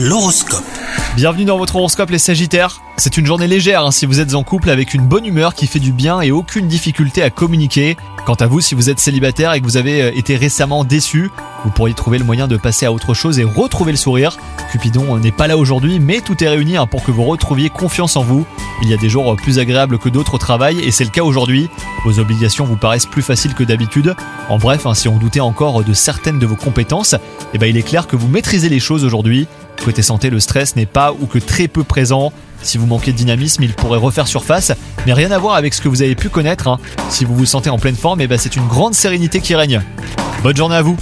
L'horoscope. Bienvenue dans votre horoscope les Sagittaires. C'est une journée légère hein, si vous êtes en couple avec une bonne humeur qui fait du bien et aucune difficulté à communiquer. Quant à vous, si vous êtes célibataire et que vous avez euh, été récemment déçu, vous pourriez trouver le moyen de passer à autre chose et retrouver le sourire. Cupidon n'est pas là aujourd'hui, mais tout est réuni hein, pour que vous retrouviez confiance en vous. Il y a des jours euh, plus agréables que d'autres au travail et c'est le cas aujourd'hui. Vos obligations vous paraissent plus faciles que d'habitude. En bref, hein, si on doutait encore de certaines de vos compétences, eh ben, il est clair que vous maîtrisez les choses aujourd'hui. Côté santé, le stress n'est pas ou que très peu présent. Si vous manquez de dynamisme, il pourrait refaire surface, mais rien à voir avec ce que vous avez pu connaître. hein. Si vous vous sentez en pleine forme, eh ben c'est une grande sérénité qui règne. Bonne journée à vous